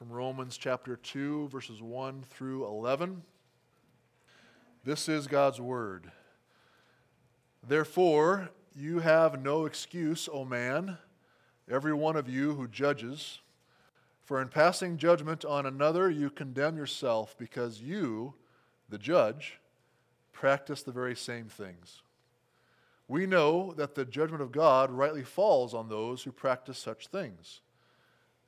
from Romans chapter 2, verses 1 through 11. This is God's word. Therefore, you have no excuse, O man, every one of you who judges. For in passing judgment on another, you condemn yourself, because you, the judge, practice the very same things. We know that the judgment of God rightly falls on those who practice such things.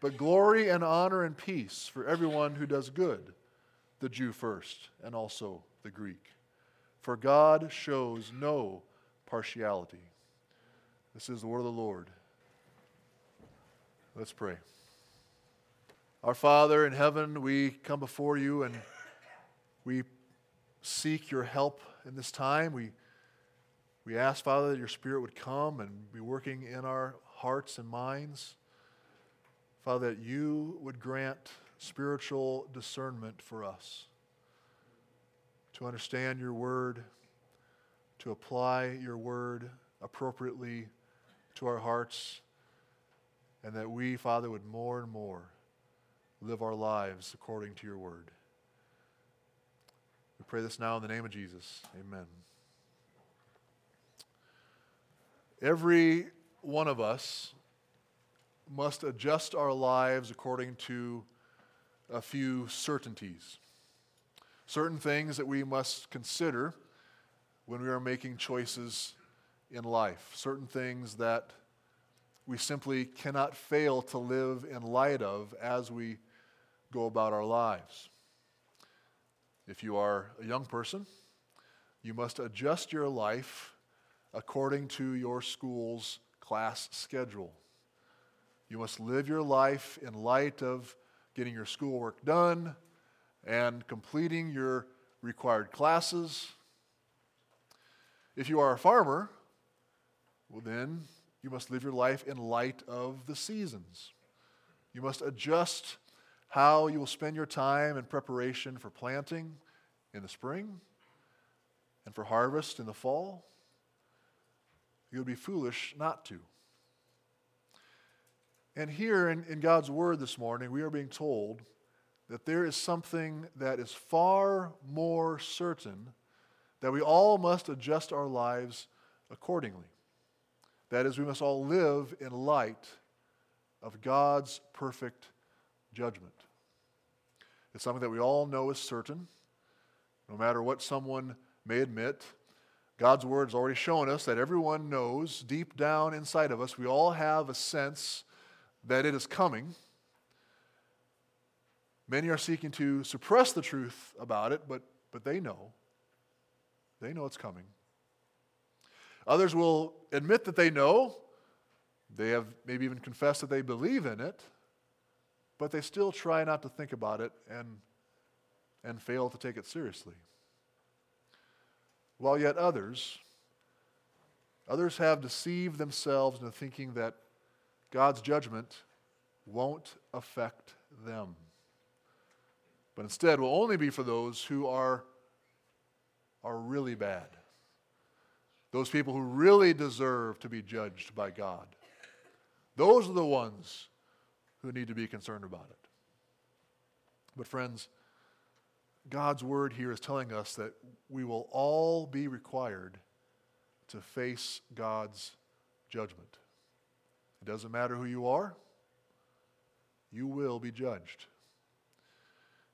but glory and honor and peace for everyone who does good, the Jew first, and also the Greek. For God shows no partiality. This is the word of the Lord. Let's pray. Our Father in heaven, we come before you and we seek your help in this time. We, we ask, Father, that your Spirit would come and be working in our hearts and minds. Father, that you would grant spiritual discernment for us to understand your word, to apply your word appropriately to our hearts, and that we, Father, would more and more live our lives according to your word. We pray this now in the name of Jesus. Amen. Every one of us must adjust our lives according to a few certainties. Certain things that we must consider when we are making choices in life. Certain things that we simply cannot fail to live in light of as we go about our lives. If you are a young person, you must adjust your life according to your school's class schedule. You must live your life in light of getting your schoolwork done and completing your required classes. If you are a farmer, well, then you must live your life in light of the seasons. You must adjust how you will spend your time in preparation for planting in the spring and for harvest in the fall. You would be foolish not to. And here in, in God's Word this morning, we are being told that there is something that is far more certain that we all must adjust our lives accordingly. That is, we must all live in light of God's perfect judgment. It's something that we all know is certain, no matter what someone may admit. God's word has already shown us that everyone knows deep down inside of us, we all have a sense that it is coming. Many are seeking to suppress the truth about it, but, but they know. They know it's coming. Others will admit that they know. They have maybe even confessed that they believe in it, but they still try not to think about it and, and fail to take it seriously. While yet others, others have deceived themselves into thinking that God's judgment won't affect them, but instead will only be for those who are, are really bad. Those people who really deserve to be judged by God. Those are the ones who need to be concerned about it. But, friends, God's word here is telling us that we will all be required to face God's judgment. It doesn't matter who you are, you will be judged.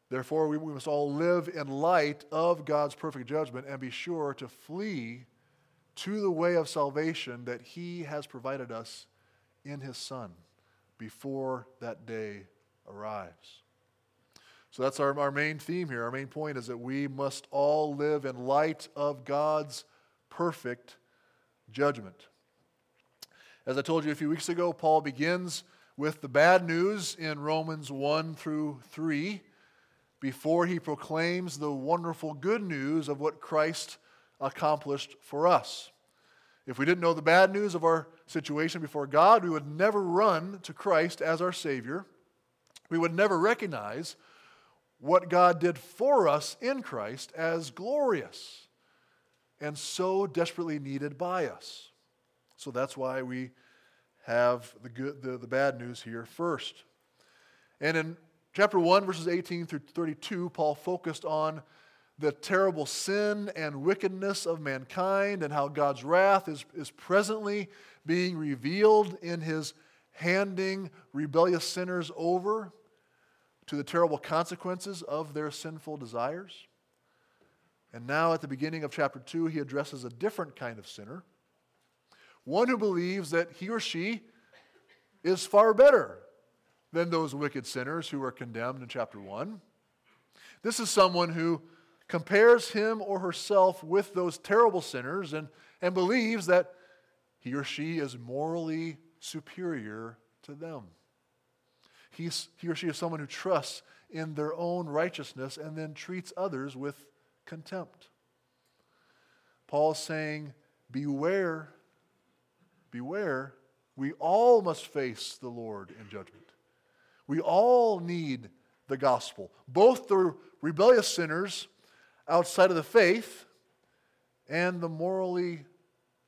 Therefore, we, must all live in light of God's perfect judgment and be sure to flee to the way of salvation that He has provided us in His Son before that day arrives. So that's our, our main theme here. Our main point is that we must all live in light of God's perfect judgment. As I told you a few weeks ago, Paul begins with the bad news in Romans 1 through 3 before he proclaims the wonderful good news of what Christ accomplished for us. If we didn't know the bad news of our situation before God, we would never run to Christ as our Savior. We would never recognize what God did for us in Christ as glorious and so desperately needed by us. So that's why we have the, good, the, the bad news here first. And in chapter 1, verses 18 through 32, Paul focused on the terrible sin and wickedness of mankind and how God's wrath is, is presently being revealed in his handing rebellious sinners over to the terrible consequences of their sinful desires. And now, at the beginning of chapter 2, he addresses a different kind of sinner one who believes that he or she is far better than those wicked sinners who are condemned in chapter 1. This is someone who compares him or herself with those terrible sinners and, and believes that he or she is morally superior to them. He's, he or she is someone who trusts in their own righteousness and then treats others with contempt. Paul is saying, Beware, beware, we all must face the Lord in judgment. We all need the gospel, both the rebellious sinners outside of the faith and the morally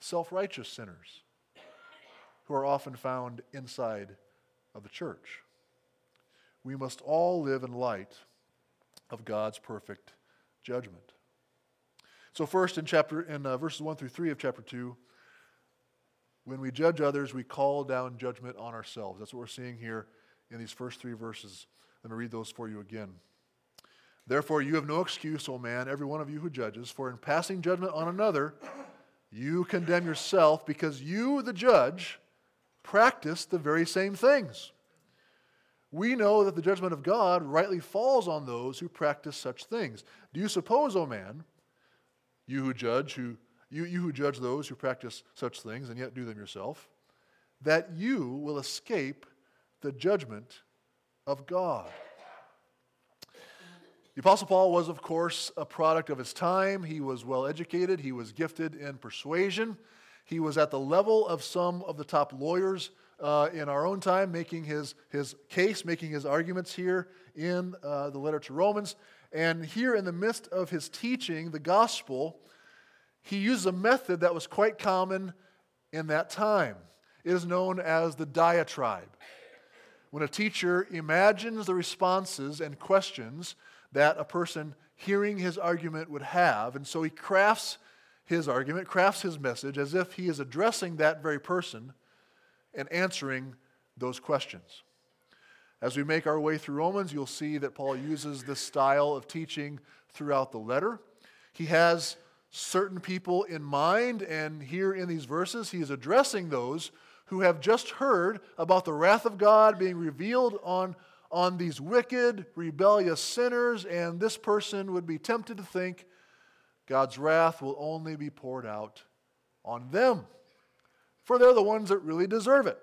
self righteous sinners who are often found inside of the church. We must all live in light of God's perfect judgment. So, first in chapter in uh, verses one through three of chapter two, when we judge others, we call down judgment on ourselves. That's what we're seeing here in these first three verses. Let me read those for you again. Therefore, you have no excuse, O man, every one of you who judges, for in passing judgment on another, you condemn yourself because you, the judge, practice the very same things. We know that the judgment of God rightly falls on those who practice such things. Do you suppose, O man, you who judge, who, you, you who judge those who practice such things and yet do them yourself, that you will escape the judgment of God? The Apostle Paul was, of course, a product of his time. He was well educated, he was gifted in persuasion. He was at the level of some of the top lawyers uh, in our own time, making his, his case, making his arguments here in uh, the letter to Romans. And here, in the midst of his teaching the gospel, he used a method that was quite common in that time. It is known as the diatribe. When a teacher imagines the responses and questions that a person hearing his argument would have. And so he crafts his argument, crafts his message as if he is addressing that very person and answering those questions. As we make our way through Romans, you'll see that Paul uses this style of teaching throughout the letter. He has certain people in mind, and here in these verses, he is addressing those who have just heard about the wrath of God being revealed on on these wicked, rebellious sinners, and this person would be tempted to think God's wrath will only be poured out on them, for they're the ones that really deserve it.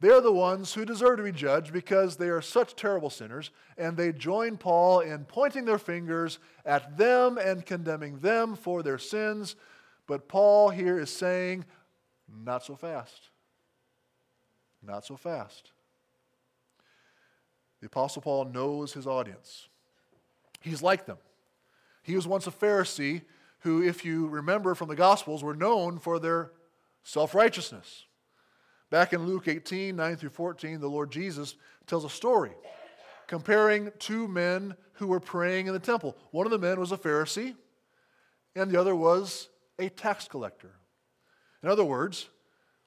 They're the ones who deserve to be judged because they are such terrible sinners, and they join Paul in pointing their fingers at them and condemning them for their sins. But Paul here is saying, not so fast. Not so fast. The Apostle Paul knows his audience. He's like them. He was once a Pharisee who, if you remember from the Gospels, were known for their self righteousness. Back in Luke 18, 9 through 14, the Lord Jesus tells a story comparing two men who were praying in the temple. One of the men was a Pharisee, and the other was a tax collector. In other words,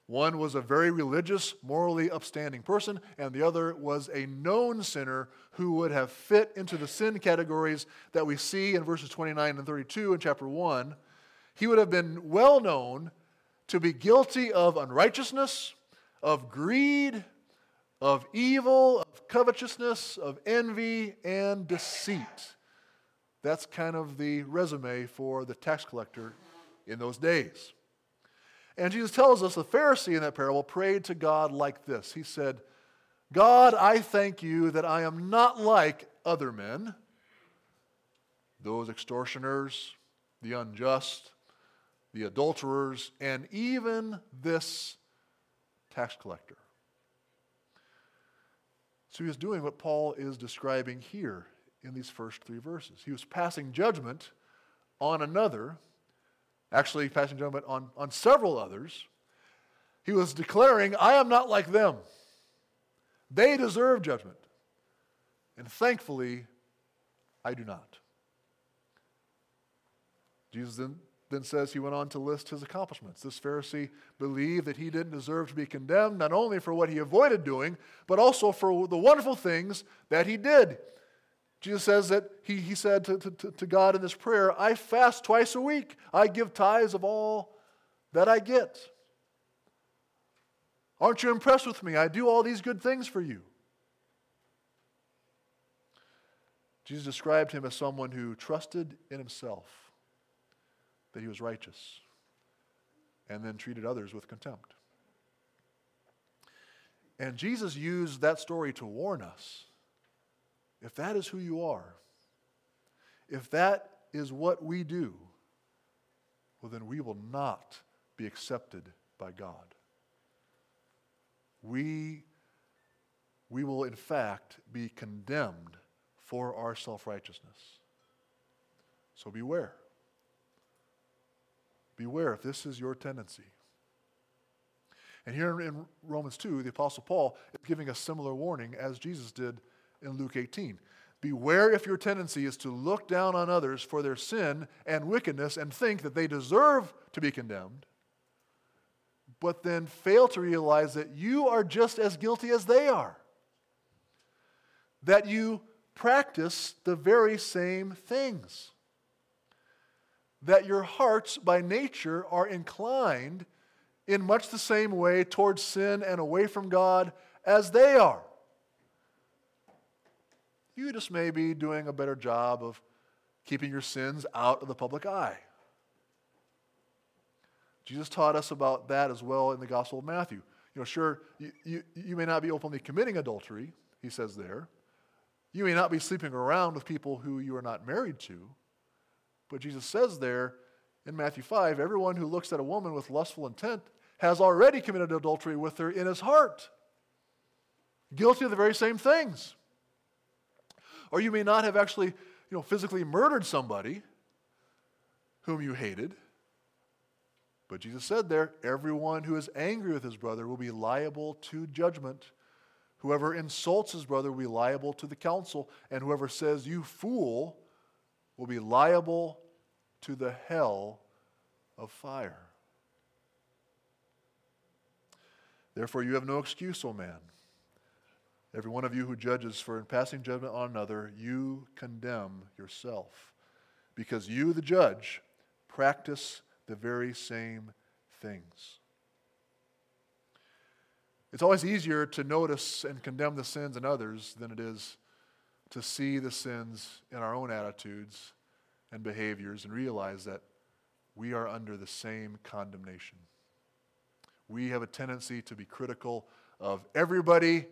One was a very religious, morally upstanding person, and the other was a known sinner who would have fit into the sin categories that we see in verses 29 and 32 in chapter 1. He would have been well known to be guilty of unrighteousness, of greed, of evil, of covetousness, of envy, and deceit. That's kind of the resume for the tax collector in those days. And Jesus tells us the Pharisee in that parable prayed to God like this He said, God, I thank you that I am not like other men, those extortioners, the unjust, the adulterers, and even this tax collector. So he was doing what Paul is describing here in these first three verses. He was passing judgment on another actually passing judgment on, on several others. He was declaring, I am not like them. They deserve judgment. And thankfully, I do not. Jesus then, then says he went on to list his accomplishments. This Pharisee believed that he didn't deserve to be condemned, not only for what he avoided doing, but also for the wonderful things that he did. Jesus says that he, he said to, to, to God in this prayer, I fast twice a week. I give tithes of all that I get. Aren't you impressed with me? I do all these good things for you. Jesus described him as someone who trusted in himself that he was righteous and then treated others with contempt. And Jesus used that story to warn us if that is who you are, if that is what we do, well, then we will not be accepted by God. We, we will, in fact, be condemned for our self righteousness. So beware. Beware if this is your tendency. And here in Romans 2, the Apostle Paul is giving a similar warning as Jesus did in Luke 18. Beware if your tendency is to look down on others for their sin and wickedness and think that they deserve to be condemned, but then fail to realize that you are just as guilty as they are. That you practice the very same things. That your hearts by nature are inclined in much the same way towards sin and away from God as they are. You just may be doing a better job of keeping your sins out of the public eye. Jesus taught us about that as well in the Gospel of Matthew. You know, sure, you, you, you may not be openly committing adultery, he says there. You may not be sleeping around with people who you are not married to. But Jesus says there in Matthew 5 everyone who looks at a woman with lustful intent has already committed adultery with her in his heart. Guilty of the very same things. Or you may not have actually, you know, physically murdered somebody whom you hated. But Jesus said there, everyone who is angry with his brother will be liable to judgment. Whoever insults his brother will be liable to the council, and whoever says, You fool, will be liable to the hell of fire. Therefore, you have no excuse, O man. Every one of you who judges for in passing judgment on another, you condemn yourself. Because you, the judge, practice the very same things. It's always easier to notice and condemn the sins in others than it is to see the sins in our own attitudes and behaviors and realize that we are under the same condemnation. We have a tendency to be critical of everybody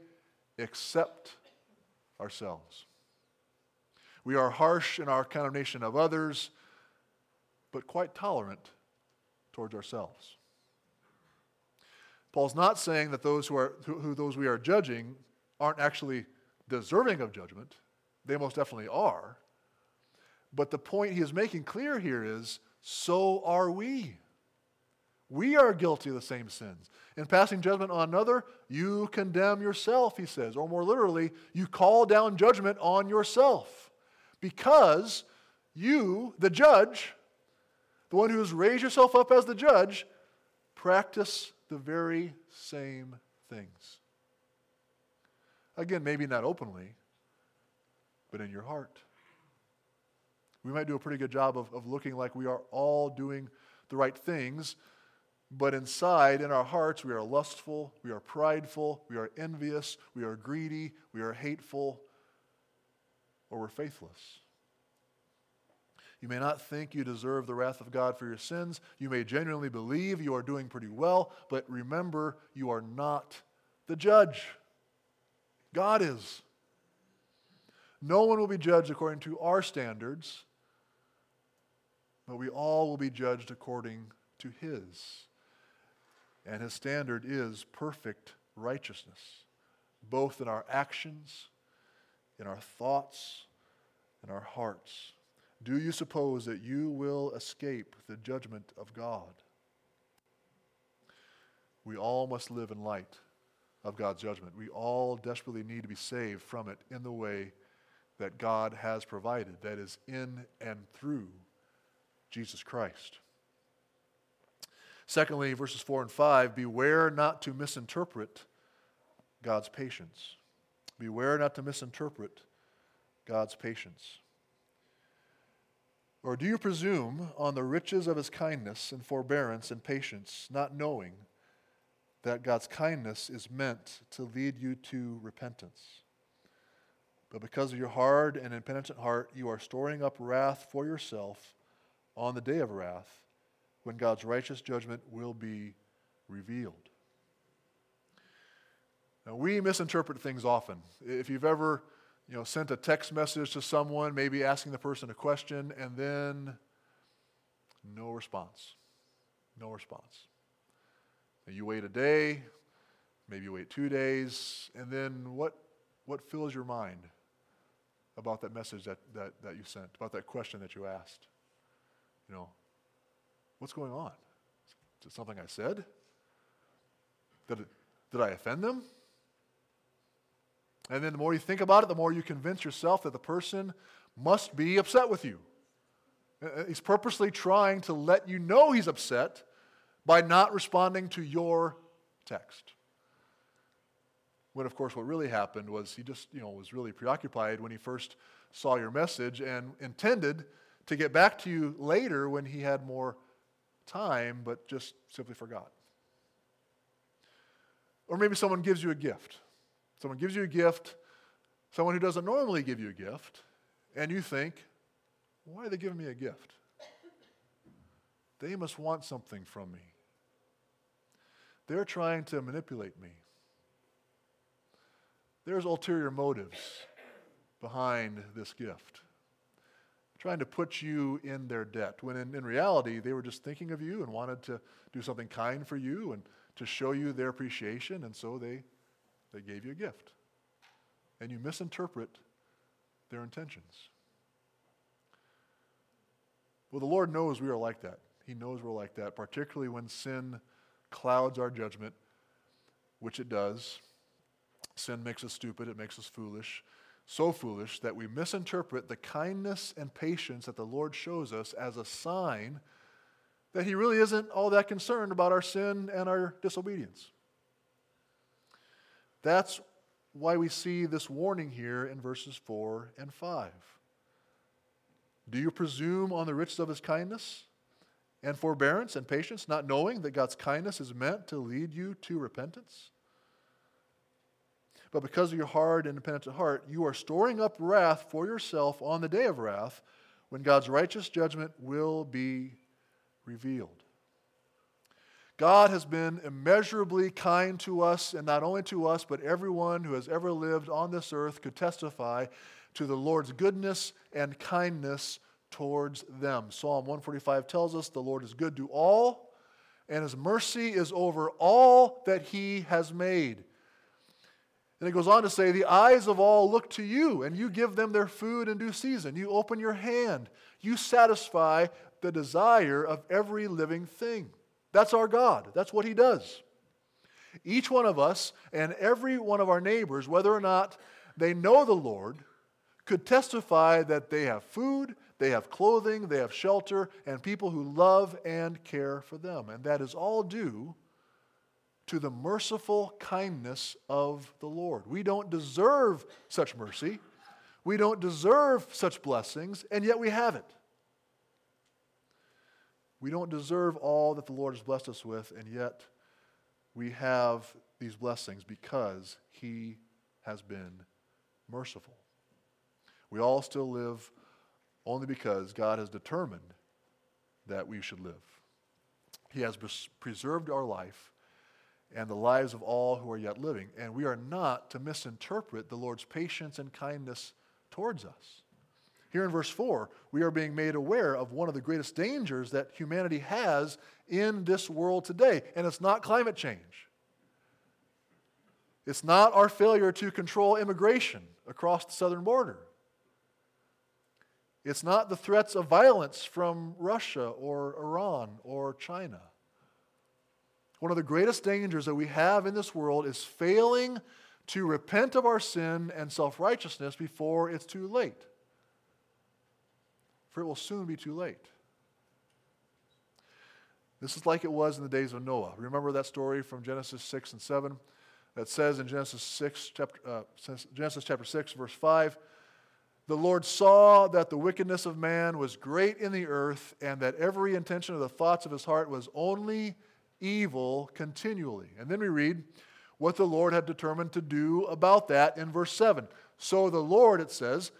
except ourselves. We are harsh in our condemnation of others, but quite tolerant towards ourselves. Paul's not saying that those who, are, who, who those we are judging aren't actually deserving of judgment. They most definitely are. But the point he is making clear here is so are we. We are guilty of the same sins. In passing judgment on another, you condemn yourself, he says. Or more literally, you call down judgment on yourself. Because you, the judge, the one who has raised yourself up as the judge, practice the very same things. Again, maybe not openly, but in your heart. We might do a pretty good job of, of looking like we are all doing the right things, but inside, in our hearts, we are lustful, we are prideful, we are envious, we are greedy, we are hateful, or we're faithless. You may not think you deserve the wrath of God for your sins. You may genuinely believe you are doing pretty well, but remember, you are not the judge. God is. No one will be judged according to our standards, but we all will be judged according to His. And his standard is perfect righteousness, both in our actions, in our thoughts, in our hearts. Do you suppose that you will escape the judgment of God? We all must live in light of God's judgment. We all desperately need to be saved from it in the way that God has provided, that is, in and through Jesus Christ. Secondly, verses 4 and 5 beware not to misinterpret God's patience. Beware not to misinterpret God's patience. Or do you presume on the riches of his kindness and forbearance and patience, not knowing that God's kindness is meant to lead you to repentance? But because of your hard and impenitent heart, you are storing up wrath for yourself on the day of wrath when God's righteous judgment will be revealed. Now, we misinterpret things often. If you've ever you know, sent a text message to someone, maybe asking the person a question, and then no response. No response. And you wait a day, maybe you wait two days, and then what, what fills your mind about that message that, that, that you sent, about that question that you asked? You know, What's going on? Is it something I said? Did, it, did I offend them? And then the more you think about it, the more you convince yourself that the person must be upset with you. Uh, uh, he's purposely trying to let you know he's upset by not responding to your text. When, of course, what really happened was he just, you know, was really preoccupied when he first saw your message and intended to get back to you later when he had more time, but just simply forgot. Or maybe someone gives you a gift. Someone gives you a gift, someone who doesn't normally give you a gift, and you think, why are they giving me a gift? They must want something from me. They're trying to manipulate me. There's ulterior motives behind this gift trying to put you in their debt, when in, in reality, they were just thinking of you and wanted to do something kind for you and to show you their appreciation, and so they, they gave you a gift. And you misinterpret their intentions. Well, the Lord knows we are like that. He knows we're like that, particularly when sin clouds our judgment, which it does. Sin makes us stupid, it makes us foolish so foolish that we misinterpret the kindness and patience that the Lord shows us as a sign that He really isn't all that concerned about our sin and our disobedience. That's why we see this warning here in verses 4 and 5. Do you presume on the riches of His kindness and forbearance and patience, not knowing that God's kindness is meant to lead you to repentance? But because of your hard and impenitent heart, you are storing up wrath for yourself on the day of wrath when God's righteous judgment will be revealed. God has been immeasurably kind to us, and not only to us, but everyone who has ever lived on this earth could testify to the Lord's goodness and kindness towards them. Psalm 145 tells us the Lord is good to all, and his mercy is over all that he has made. And it goes on to say, The eyes of all look to you, and you give them their food in due season. You open your hand, you satisfy the desire of every living thing. That's our God. That's what He does. Each one of us and every one of our neighbors, whether or not they know the Lord, could testify that they have food, they have clothing, they have shelter, and people who love and care for them. And that is all due to the merciful kindness of the Lord. We don't deserve such mercy. We don't deserve such blessings, and yet we have it. We don't deserve all that the Lord has blessed us with, and yet we have these blessings because He has been merciful. We all still live only because God has determined that we should live. He has preserved our life and the lives of all who are yet living, and we are not to misinterpret the Lord's patience and kindness towards us. Here in verse 4, we are being made aware of one of the greatest dangers that humanity has in this world today, and it's not climate change. It's not our failure to control immigration across the southern border. It's not the threats of violence from Russia or Iran or China. One of the greatest dangers that we have in this world is failing to repent of our sin and self righteousness before it's too late. For it will soon be too late. This is like it was in the days of Noah. Remember that story from Genesis 6 and 7 that says in Genesis 6, chapter, uh, Genesis chapter 6, verse 5 the Lord saw that the wickedness of man was great in the earth, and that every intention of the thoughts of his heart was only evil continually. And then we read what the Lord had determined to do about that in verse 7. So the Lord, it says,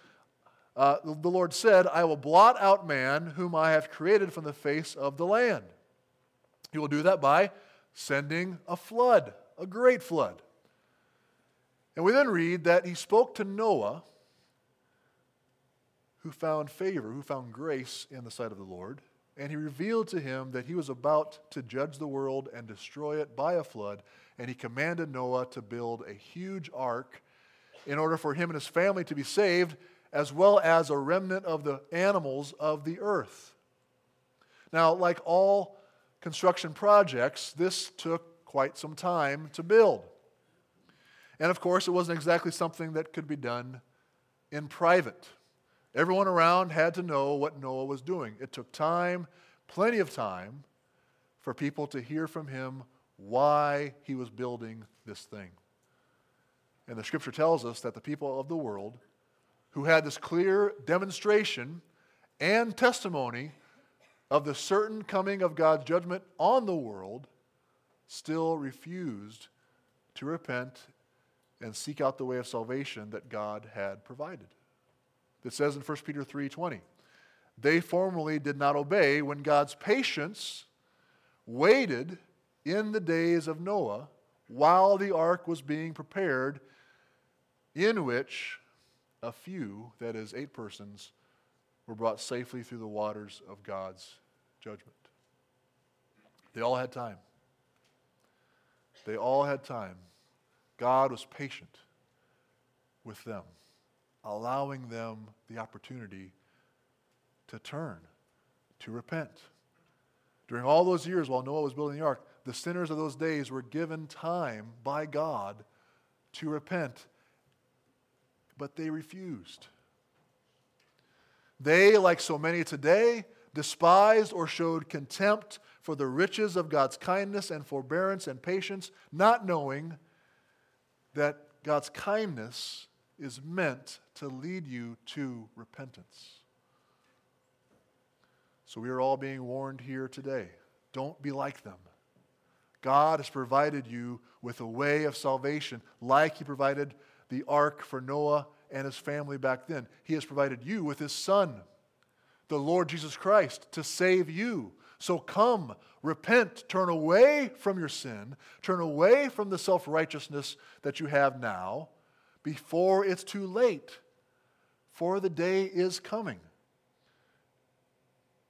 uh, the Lord said, I will blot out man whom I have created from the face of the land. He will do that by sending a flood, a great flood. And we then read that he spoke to Noah who found favor, who found grace in the sight of the Lord. And he revealed to him that he was about to judge the world and destroy it by a flood. And he commanded Noah to build a huge ark in order for him and his family to be saved, as well as a remnant of the animals of the earth. Now, like all construction projects, this took quite some time to build. And of course, it wasn't exactly something that could be done in private. Everyone around had to know what Noah was doing. It took time, plenty of time, for people to hear from him why he was building this thing. And the scripture tells us that the people of the world who had this clear demonstration and testimony of the certain coming of God's judgment on the world still refused to repent and seek out the way of salvation that God had provided that says in 1 Peter 3:20, they formerly did not obey when God's patience waited in the days of Noah while the ark was being prepared, in which a few, that is, eight persons, were brought safely through the waters of God's judgment. They all had time. They all had time. God was patient with them allowing them the opportunity to turn, to repent. During all those years while Noah was building the ark, the sinners of those days were given time by God to repent, but they refused. They, like so many today, despised or showed contempt for the riches of God's kindness and forbearance and patience, not knowing that God's kindness is meant to lead you to repentance. So we are all being warned here today. Don't be like them. God has provided you with a way of salvation, like He provided the ark for Noah and his family back then. He has provided you with His Son, the Lord Jesus Christ, to save you. So come, repent, turn away from your sin, turn away from the self righteousness that you have now before it's too late, for the day is coming.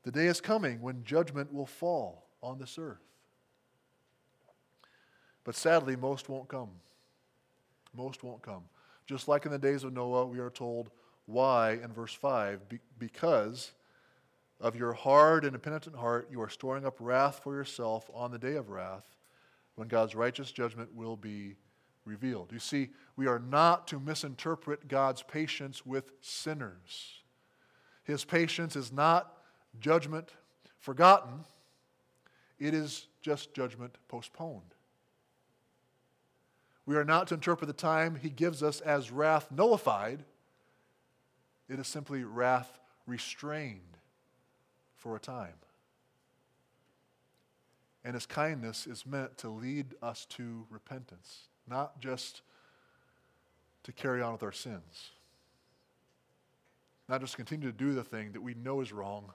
The day is coming when judgment will fall on this earth. But sadly, most won't come. Most won't come. Just like in the days of Noah, we are told why in verse 5 because of your hard and impenitent heart, you are storing up wrath for yourself on the day of wrath when God's righteous judgment will be revealed. You see, we are not to misinterpret God's patience with sinners. His patience is not judgment forgotten, it is just judgment postponed. We are not to interpret the time he gives us as wrath nullified. It is simply wrath restrained for a time. And his kindness is meant to lead us to repentance, not just to carry on with our sins. Not just continue to do the thing that we know is wrong,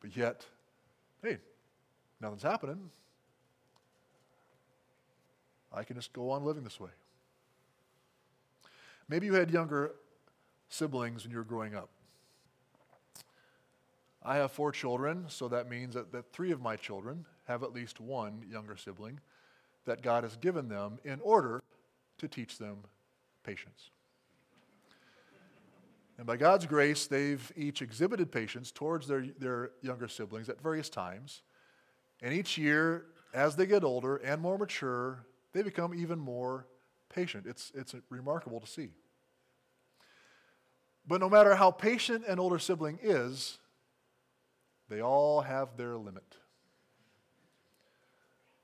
but yet, hey, nothing's happening. I can just go on living this way. Maybe you had younger siblings when you were growing up. I have four children, so that means that, that three of my children have at least one younger sibling that God has given them in order to teach them patience. And by God's grace, they've each exhibited patience towards their, their younger siblings at various times. And each year, as they get older and more mature, they become even more patient. It's, it's remarkable to see. But no matter how patient an older sibling is, they all have their limit.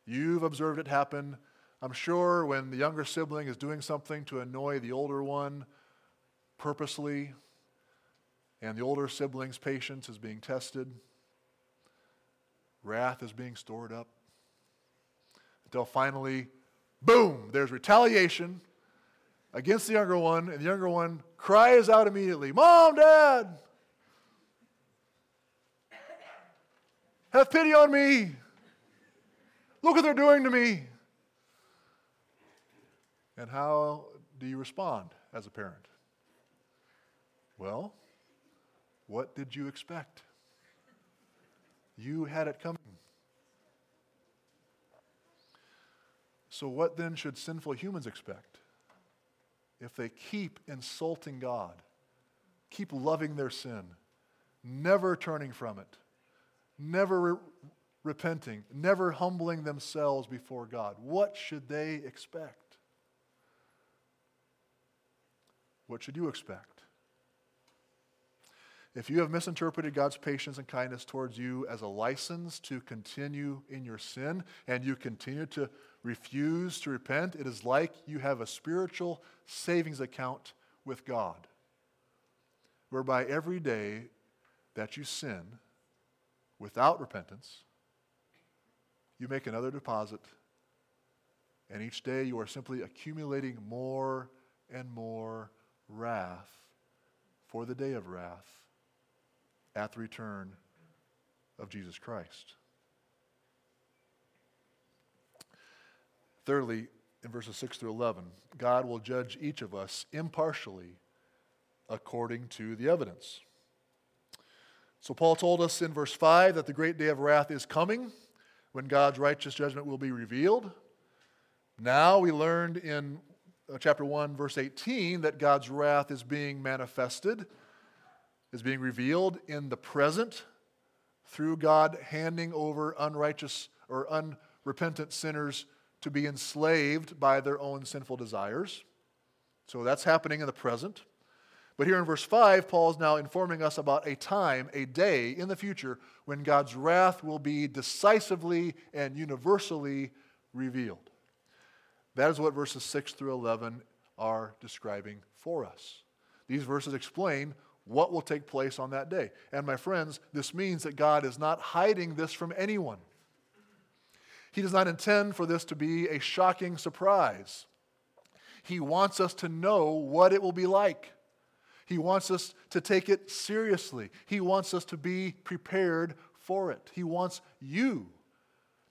You've observed it happen, I'm sure, when the younger sibling is doing something to annoy the older one purposely, and the older sibling's patience is being tested. Wrath is being stored up. Until finally, boom, there's retaliation against the younger one, and the younger one cries out immediately, Mom, Dad, have pity on me. Look what they're doing to me. And how do you respond as a parent? Well, what did you expect? You had it coming. So, what then should sinful humans expect? If they keep insulting God, keep loving their sin, never turning from it, never repenting, never humbling themselves before God, what should they expect? What should you expect? If you have misinterpreted God's patience and kindness towards you as a license to continue in your sin and you continue to refuse to repent, it is like you have a spiritual savings account with God, whereby every day that you sin without repentance, you make another deposit, and each day you are simply accumulating more and more wrath for the day of wrath at the return of Jesus Christ. Thirdly, in verses 6 through 11, God will judge each of us impartially according to the evidence. So, Paul told us in verse 5 that the great day of wrath is coming when God's righteous judgment will be revealed. Now, we learned in uh, chapter 1, verse 18, that God's wrath is being manifested is being revealed in the present through God handing over unrighteous or unrepentant sinners to be enslaved by their own sinful desires. So that's happening in the present. But here in verse 5, Paul is now informing us about a time, a day in the future when God's wrath will be decisively and universally revealed. That is what verses 6 through 11 are describing for us. These verses explain what will take place on that day. And my friends, this means that God is not hiding this from anyone. He does not intend for this to be a shocking surprise. He wants us to know what it will be like. He wants us to take it seriously. He wants us to be prepared for it. He wants you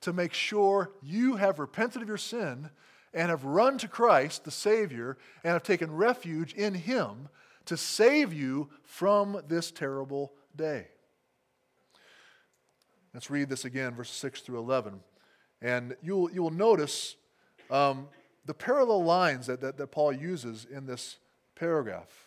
to make sure you have repented of your sin and have run to Christ, the Savior, and have taken refuge in Him to save you from this terrible day. Let's read this again, verses 6 through 11. And you'll, you will notice um, the parallel lines that, that, that Paul uses in this paragraph.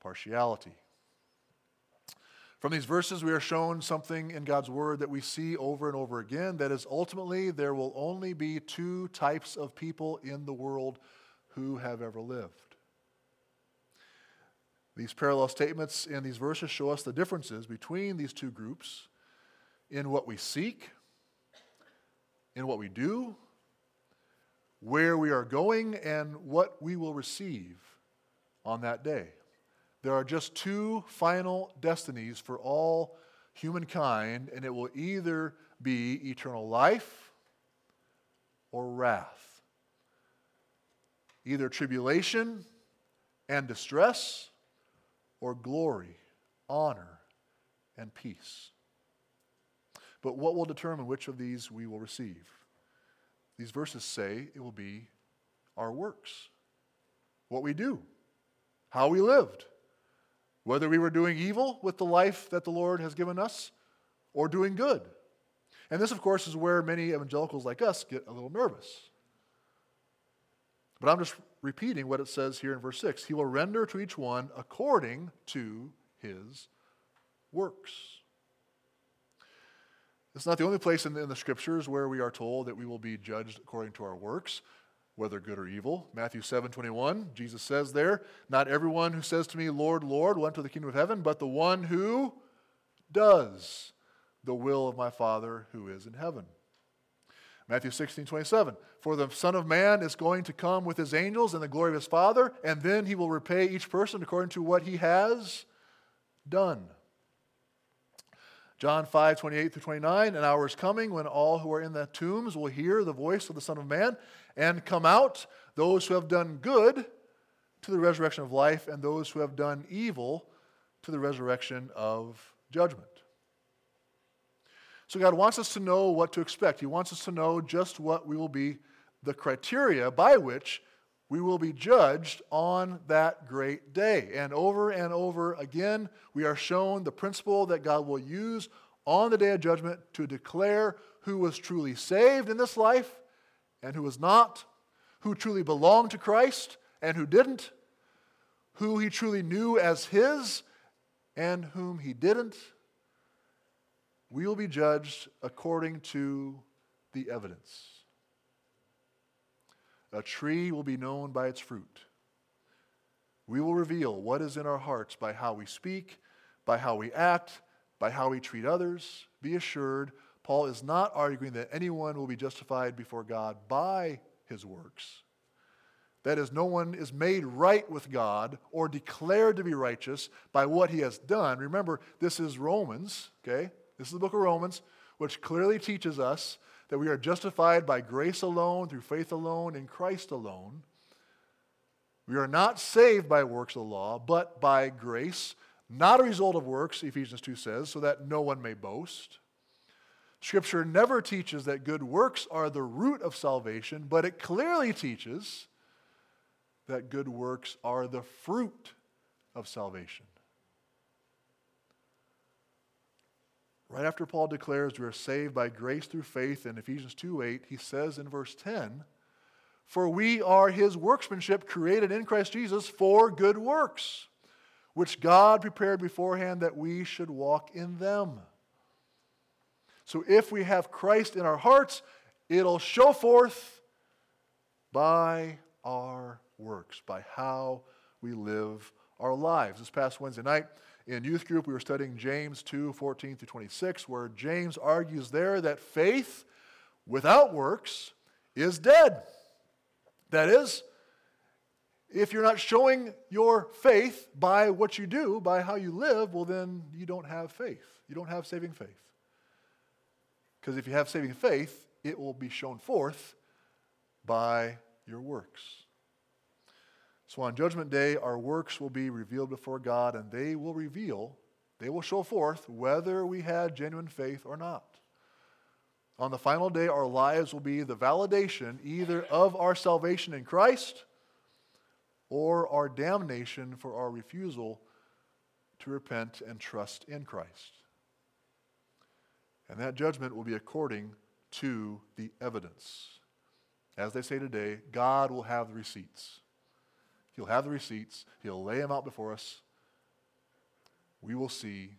partiality. From these verses, we are shown something in God's Word that we see over and over again that is ultimately there will only be two types of people in the world who have ever lived. These parallel statements in these verses show us the differences between these two groups in what we seek, in what we do, where we are going, and what we will receive on that day. There are just two final destinies for all humankind, and it will either be eternal life or wrath. Either tribulation and distress or glory, honor, and peace. But what will determine which of these we will receive? These verses say it will be our works, what we do, how we lived, whether we were doing evil with the life that the Lord has given us or doing good. And this, of course, is where many evangelicals like us get a little nervous. But I'm just repeating what it says here in verse 6 He will render to each one according to his works. It's not the only place in the, in the scriptures where we are told that we will be judged according to our works, whether good or evil. Matthew 7 21, Jesus says there, Not everyone who says to me, Lord, Lord, will enter the kingdom of heaven, but the one who does the will of my Father who is in heaven. Matthew 16, 27. For the Son of Man is going to come with his angels in the glory of his Father, and then he will repay each person according to what he has done. John 5, 28 through 29. An hour is coming when all who are in the tombs will hear the voice of the Son of Man and come out, those who have done good to the resurrection of life, and those who have done evil to the resurrection of judgment. So God wants us to know what to expect. He wants us to know just what we will be, the criteria by which we will be judged on that great day. And over and over again, we are shown the principle that God will use on the day of judgment to declare who was truly saved in this life and who was not, who truly belonged to Christ and who didn't, who he truly knew as his and whom he didn't we will be judged according to the evidence. A tree will be known by its fruit. We will reveal what is in our hearts by how we speak, by how we act, by how we treat others. Be assured, Paul is not arguing that anyone will be justified before God by his works. That is, no one is made right with God or declared to be righteous by what he has done. Remember, this is Romans, okay? This is the book of Romans, which clearly teaches us that we are justified by grace alone, through faith alone, in Christ alone. We are not saved by works of the law, but by grace, not a result of works, Ephesians 2 says, so that no one may boast. Scripture never teaches that good works are the root of salvation, but it clearly teaches that good works are the fruit of salvation. Right after Paul declares we are saved by grace through faith in Ephesians 2 8, he says in verse 10, For we are his workmanship created in Christ Jesus for good works, which God prepared beforehand that we should walk in them. So if we have Christ in our hearts, it'll show forth by our works, by how we live our lives. This past Wednesday night, in youth group, we were studying James 2 14 through 26, where James argues there that faith without works is dead. That is, if you're not showing your faith by what you do, by how you live, well, then you don't have faith. You don't have saving faith. Because if you have saving faith, it will be shown forth by your works. So on Judgment Day, our works will be revealed before God, and they will reveal, they will show forth whether we had genuine faith or not. On the final day, our lives will be the validation either of our salvation in Christ or our damnation for our refusal to repent and trust in Christ. And that judgment will be according to the evidence. as they say today, God will have the receipts. He'll have the receipts, He'll lay them out before us. We will see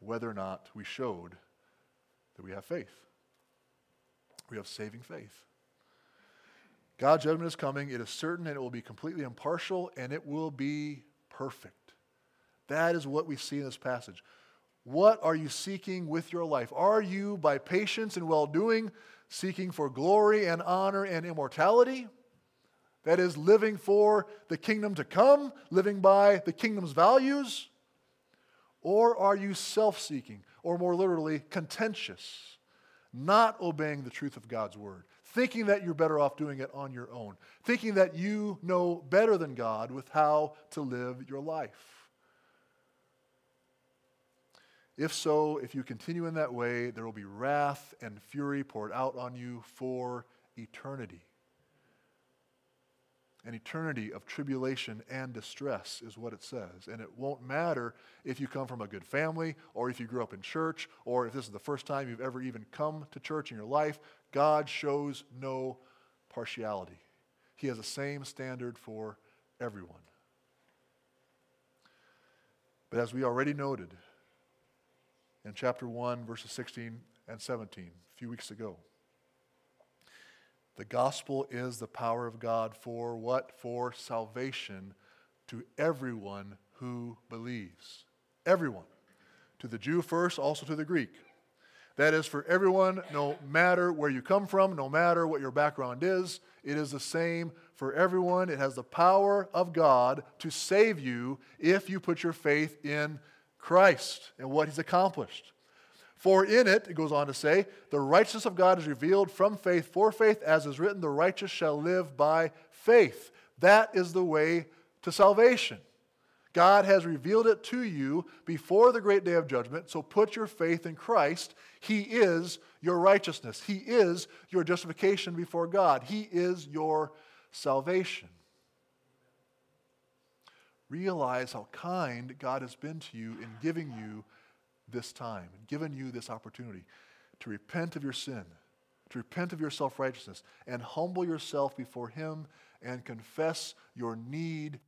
whether or not we showed that we have faith. We have saving faith. God's judgment is coming. It is certain and it will be completely impartial and it will be perfect. That is what we see in this passage. What are you seeking with your life? Are you, by patience and well doing, seeking for glory and honor and immortality? That is, living for the kingdom to come, living by the kingdom's values? Or are you self seeking, or more literally, contentious, not obeying the truth of God's word, thinking that you're better off doing it on your own, thinking that you know better than God with how to live your life? If so, if you continue in that way, there will be wrath and fury poured out on you for eternity. An eternity of tribulation and distress is what it says. And it won't matter if you come from a good family or if you grew up in church or if this is the first time you've ever even come to church in your life. God shows no partiality. He has the same standard for everyone. But as we already noted in chapter 1, verses 16 and 17, a few weeks ago, the gospel is the power of God for what? For salvation to everyone who believes. Everyone. To the Jew first, also to the Greek. That is for everyone, no matter where you come from, no matter what your background is. It is the same for everyone. It has the power of God to save you if you put your faith in Christ and what he's accomplished. For in it, it goes on to say, the righteousness of God is revealed from faith for faith, as is written, the righteous shall live by faith. That is the way to salvation. God has revealed it to you before the great day of judgment, so put your faith in Christ. He is your righteousness, He is your justification before God, He is your salvation. Realize how kind God has been to you in giving you this time given you this opportunity to repent of your sin, to repent of your self righteousness, and humble yourself before Him and confess your need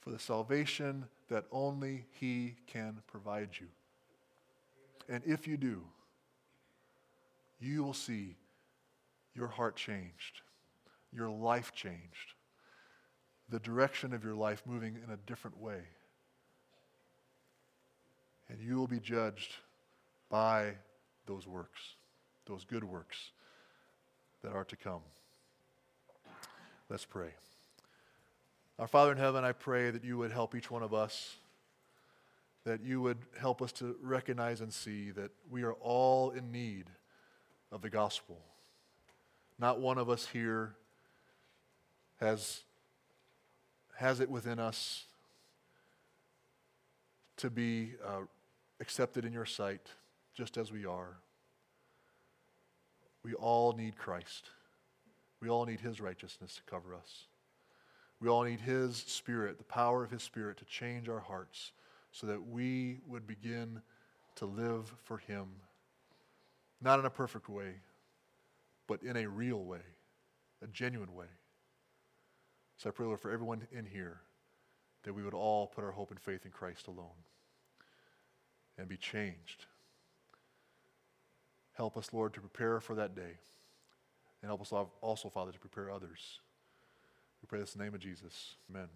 for the salvation that only He can provide you. And if you do, you will see your heart changed, your life changed, the direction of your life moving in a different way and you will be judged by those works, those good works that are to come. Let's pray. Our Father in heaven, I pray that you would help each one of us, that you would help us to recognize and see that we are all in need of the gospel. Not one of us here has, has it within us to be uh, accepted in your sight just as we are. We all need Christ. We all need His righteousness to cover us. We all need His Spirit, the power of His Spirit, to change our hearts so that we would begin to live for Him. Not in a perfect way, but in a real way, a genuine way. So I pray, Lord, for everyone in here that we would all put our hope and faith in Christ alone and be changed. Help us, Lord, to prepare for that day. And help us also, Father, to prepare others. We pray this in the name of Jesus. Amen.